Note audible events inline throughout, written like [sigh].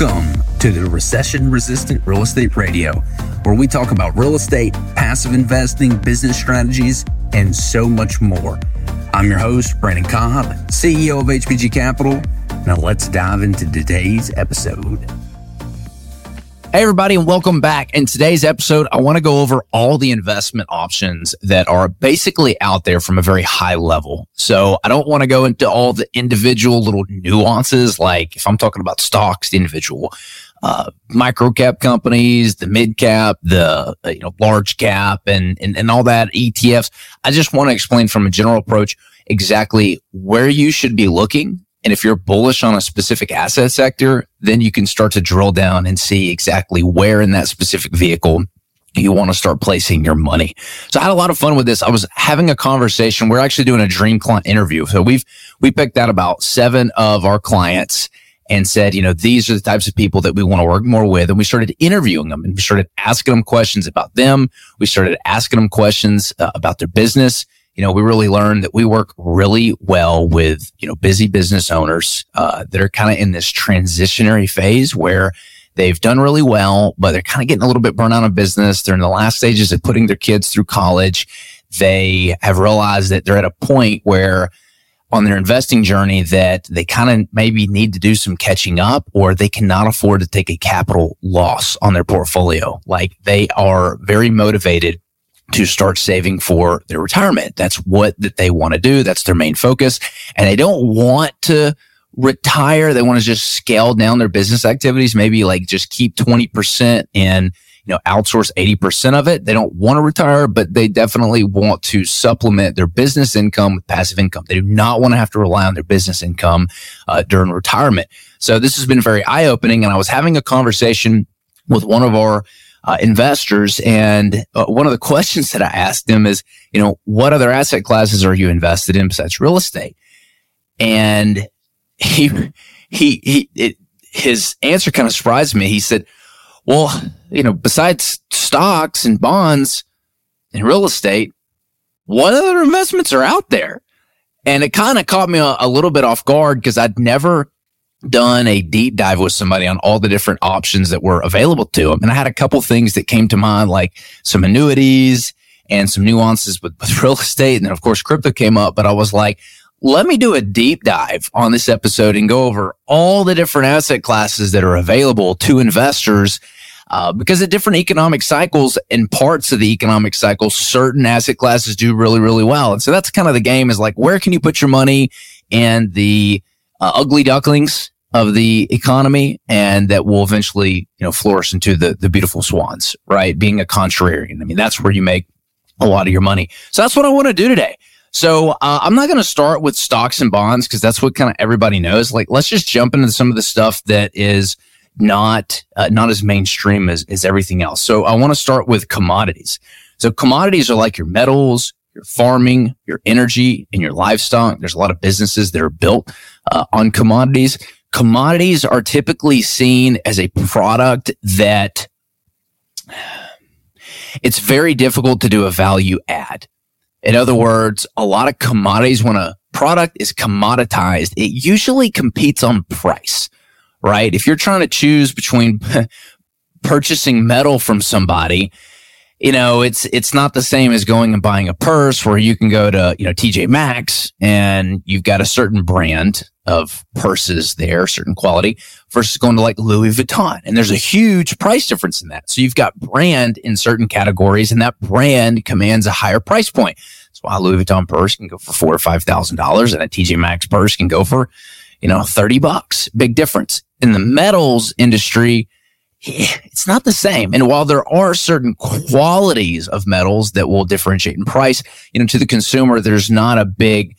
Welcome to the Recession Resistant Real Estate Radio, where we talk about real estate, passive investing, business strategies, and so much more. I'm your host, Brandon Cobb, CEO of HBG Capital. Now let's dive into today's episode. Hey, everybody, and welcome back. In today's episode, I want to go over all the investment options that are basically out there from a very high level. So I don't want to go into all the individual little nuances, like if I'm talking about stocks, the individual uh, micro cap companies, the mid cap, the uh, you know large cap, and, and and all that ETFs. I just want to explain from a general approach exactly where you should be looking and if you're bullish on a specific asset sector, then you can start to drill down and see exactly where in that specific vehicle you want to start placing your money. So I had a lot of fun with this. I was having a conversation. We're actually doing a dream client interview. So we've, we picked out about seven of our clients and said, you know, these are the types of people that we want to work more with. And we started interviewing them and we started asking them questions about them. We started asking them questions uh, about their business you know, we really learned that we work really well with, you know, busy business owners, uh, that are kind of in this transitionary phase where they've done really well, but they're kind of getting a little bit burnt out of business. They're in the last stages of putting their kids through college. They have realized that they're at a point where on their investing journey that they kind of maybe need to do some catching up or they cannot afford to take a capital loss on their portfolio. Like they are very motivated to start saving for their retirement. That's what that they want to do. That's their main focus. And they don't want to retire. They want to just scale down their business activities, maybe like just keep 20% and, you know, outsource 80% of it. They don't want to retire, but they definitely want to supplement their business income with passive income. They do not want to have to rely on their business income uh, during retirement. So this has been very eye opening. And I was having a conversation with one of our uh, investors. And uh, one of the questions that I asked them is, you know, what other asset classes are you invested in besides real estate? And he, he, he, it, his answer kind of surprised me. He said, well, you know, besides stocks and bonds and real estate, what other investments are out there? And it kind of caught me a, a little bit off guard because I'd never done a deep dive with somebody on all the different options that were available to them. And I had a couple things that came to mind, like some annuities and some nuances with, with [laughs] real estate. And then of course crypto came up, but I was like, let me do a deep dive on this episode and go over all the different asset classes that are available to investors. Uh, because at different economic cycles and parts of the economic cycle, certain asset classes do really, really well. And so that's kind of the game is like, where can you put your money and the uh, ugly ducklings of the economy and that will eventually, you know, flourish into the, the beautiful swans, right? Being a contrarian. I mean, that's where you make a lot of your money. So that's what I want to do today. So uh, I'm not going to start with stocks and bonds because that's what kind of everybody knows. Like, let's just jump into some of the stuff that is not uh, not as mainstream as, as everything else. So I want to start with commodities. So commodities are like your metals, your farming, your energy, and your livestock. There's a lot of businesses that are built uh, on commodities commodities are typically seen as a product that it's very difficult to do a value add. In other words, a lot of commodities, when a product is commoditized, it usually competes on price, right? If you're trying to choose between [laughs] purchasing metal from somebody you know, it's it's not the same as going and buying a purse where you can go to, you know, TJ Maxx and you've got a certain brand of purses there, certain quality versus going to like Louis Vuitton. And there's a huge price difference in that. So you've got brand in certain categories and that brand commands a higher price point. That's why Louis Vuitton purse can go for four or five thousand dollars and a TJ Maxx purse can go for, you know, 30 bucks. Big difference. In the metals industry, it's not the same. And while there are certain qualities of metals that will differentiate in price, you know, to the consumer, there's not a big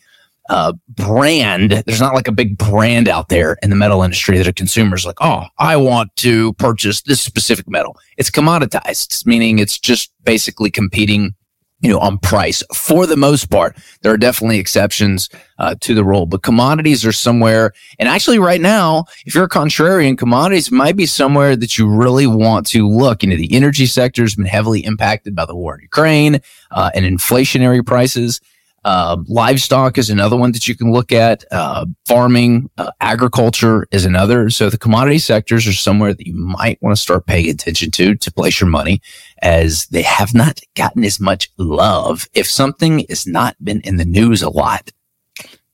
uh, brand. There's not like a big brand out there in the metal industry that a consumer's like, oh, I want to purchase this specific metal. It's commoditized, meaning it's just basically competing you know, on price for the most part. There are definitely exceptions uh, to the rule, but commodities are somewhere. And actually, right now, if you're a contrarian, commodities might be somewhere that you really want to look. You know, the energy sector has been heavily impacted by the war in Ukraine uh, and inflationary prices. Uh, livestock is another one that you can look at. Uh, farming, uh, agriculture is another. So the commodity sectors are somewhere that you might want to start paying attention to to place your money as they have not gotten as much love. If something has not been in the news a lot,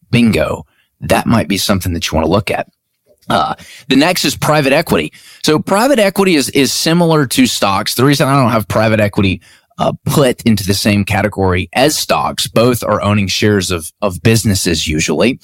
bingo, that might be something that you want to look at. Uh, the next is private equity. So private equity is, is similar to stocks. The reason I don't have private equity uh, put into the same category as stocks, both are owning shares of, of businesses usually,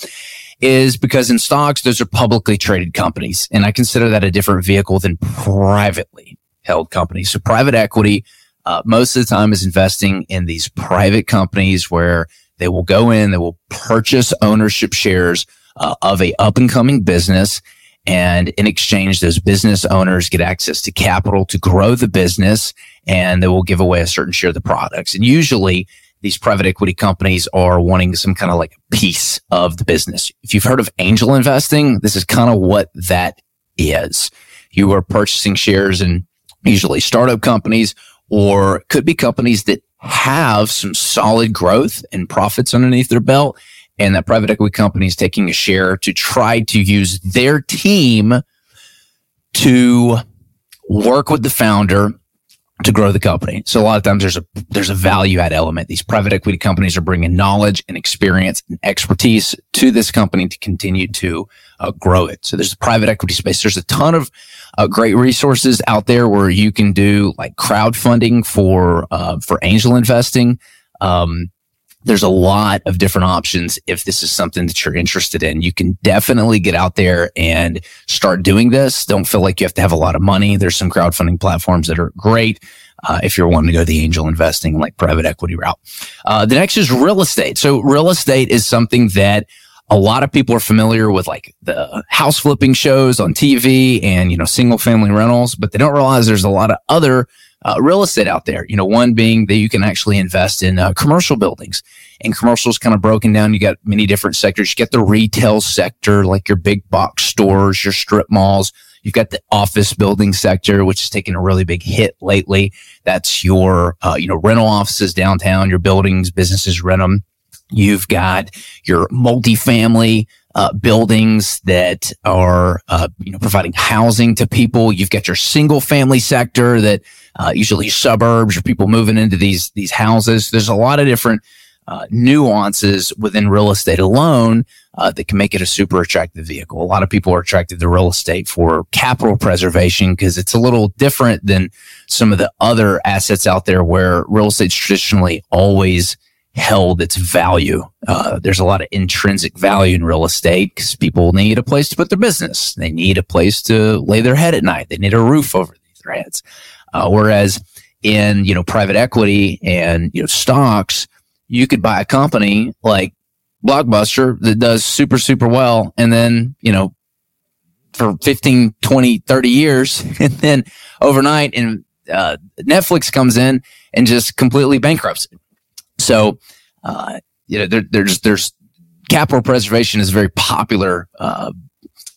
is because in stocks, those are publicly traded companies. And I consider that a different vehicle than privately held companies. So private equity, uh, most of the time is investing in these private companies where they will go in, they will purchase ownership shares uh, of a up and coming business. And in exchange, those business owners get access to capital to grow the business and they will give away a certain share of the products. And usually these private equity companies are wanting some kind of like a piece of the business. If you've heard of angel investing, this is kind of what that is. You are purchasing shares in usually startup companies or could be companies that have some solid growth and profits underneath their belt. And that private equity company is taking a share to try to use their team to work with the founder to grow the company. So a lot of times there's a there's a value add element. These private equity companies are bringing knowledge and experience and expertise to this company to continue to uh, grow it. So there's the private equity space. There's a ton of uh, great resources out there where you can do like crowdfunding for uh, for angel investing. Um, there's a lot of different options if this is something that you're interested in. You can definitely get out there and start doing this. Don't feel like you have to have a lot of money. There's some crowdfunding platforms that are great. Uh, if you're wanting to go the angel investing like private equity route. Uh, the next is real estate. So real estate is something that a lot of people are familiar with like the house flipping shows on TV and, you know, single family rentals, but they don't realize there's a lot of other uh, real estate out there. You know, one being that you can actually invest in uh, commercial buildings and commercials kind of broken down. You got many different sectors. You get the retail sector, like your big box stores, your strip malls. You've got the office building sector, which is taking a really big hit lately. That's your, uh, you know, rental offices downtown, your buildings, businesses rent them. You've got your multifamily uh, buildings that are, uh, you know, providing housing to people. You've got your single family sector that uh, usually suburbs or people moving into these these houses. There's a lot of different uh, nuances within real estate alone uh, that can make it a super attractive vehicle. A lot of people are attracted to real estate for capital preservation because it's a little different than some of the other assets out there where real estate's traditionally always held its value. Uh, there's a lot of intrinsic value in real estate because people need a place to put their business. They need a place to lay their head at night. They need a roof over their heads. Uh, whereas in, you know, private equity and, you know, stocks, you could buy a company like Blockbuster that does super, super well. And then, you know, for 15, 20, 30 years. [laughs] And then overnight and, uh, Netflix comes in and just completely bankrupts it. So, uh, you know, there, there's, there's capital preservation is a very popular, uh,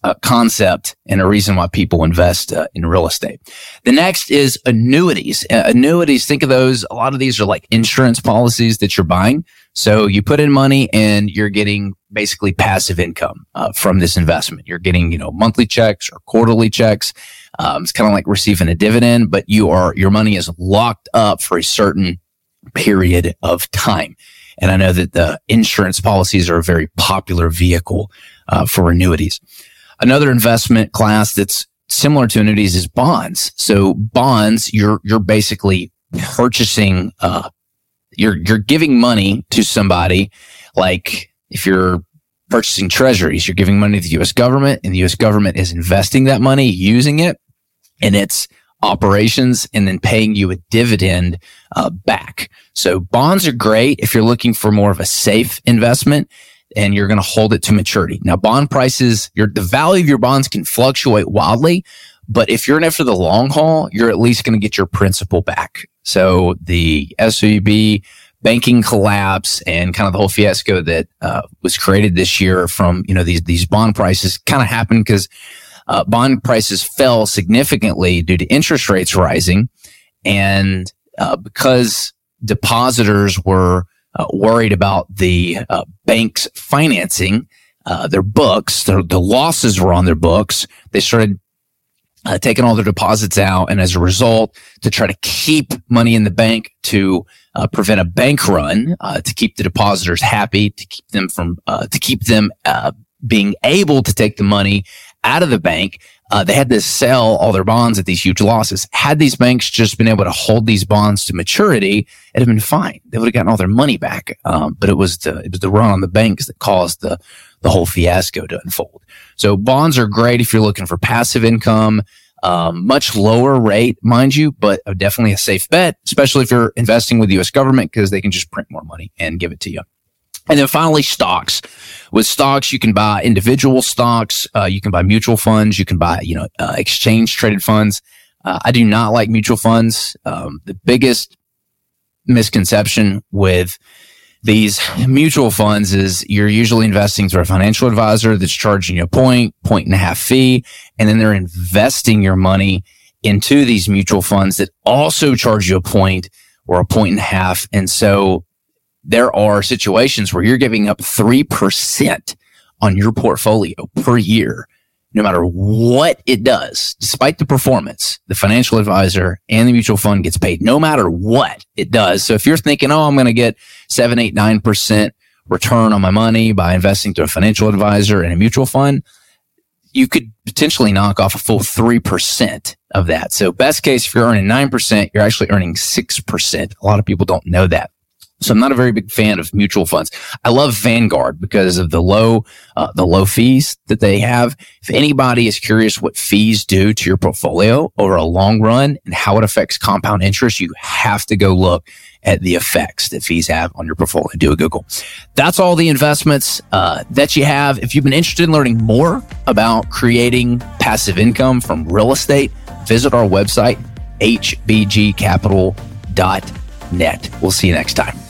uh, concept and a reason why people invest uh, in real estate. The next is annuities. Uh, annuities, think of those. A lot of these are like insurance policies that you're buying. So you put in money and you're getting basically passive income uh, from this investment. You're getting, you know, monthly checks or quarterly checks. Um, it's kind of like receiving a dividend, but you are, your money is locked up for a certain period of time. And I know that the insurance policies are a very popular vehicle uh, for annuities. Another investment class that's similar to annuities is bonds. So bonds, you're, you're basically purchasing, uh, you're, you're giving money to somebody. Like if you're purchasing treasuries, you're giving money to the U.S. government and the U.S. government is investing that money, using it and its operations and then paying you a dividend uh, back. So bonds are great if you're looking for more of a safe investment and you're going to hold it to maturity. Now, bond prices, your, the value of your bonds can fluctuate wildly, but if you're in it for the long haul, you're at least going to get your principal back. So the SVB banking collapse and kind of the whole fiasco that uh, was created this year from, you know, these, these bond prices kind of happened because uh, bond prices fell significantly due to interest rates rising. And uh, because depositors were uh, worried about the uh, banks financing uh, their books. Their, the losses were on their books. They started uh, taking all their deposits out, and as a result, to try to keep money in the bank to uh, prevent a bank run, uh, to keep the depositors happy, to keep them from, to keep them being able to take the money out of the bank. Uh, they had to sell all their bonds at these huge losses. Had these banks just been able to hold these bonds to maturity, it'd have been fine. They would have gotten all their money back. Um, but it was the it was the run on the banks that caused the the whole fiasco to unfold. So bonds are great if you're looking for passive income. Um, much lower rate, mind you, but definitely a safe bet, especially if you're investing with the U.S. government because they can just print more money and give it to you. And then finally, stocks. With stocks, you can buy individual stocks. Uh, you can buy mutual funds. You can buy, you know, uh, exchange traded funds. Uh, I do not like mutual funds. Um, the biggest misconception with these mutual funds is you're usually investing through a financial advisor that's charging you a point, point and a half fee, and then they're investing your money into these mutual funds that also charge you a point or a point and a half. And so there are situations where you're giving up 3% on your portfolio per year, no matter what it does, despite the performance, the financial advisor and the mutual fund gets paid no matter what it does. So if you're thinking, oh, I'm going to get seven, eight, nine percent return on my money by investing through a financial advisor and a mutual fund, you could potentially knock off a full 3% of that. So best case, if you're earning 9%, you're actually earning 6%. A lot of people don't know that. So I'm not a very big fan of mutual funds. I love Vanguard because of the low, uh, the low fees that they have. If anybody is curious what fees do to your portfolio over a long run and how it affects compound interest, you have to go look at the effects that fees have on your portfolio. Do a Google. That's all the investments uh, that you have. If you've been interested in learning more about creating passive income from real estate, visit our website, hbgcapital.net. We'll see you next time.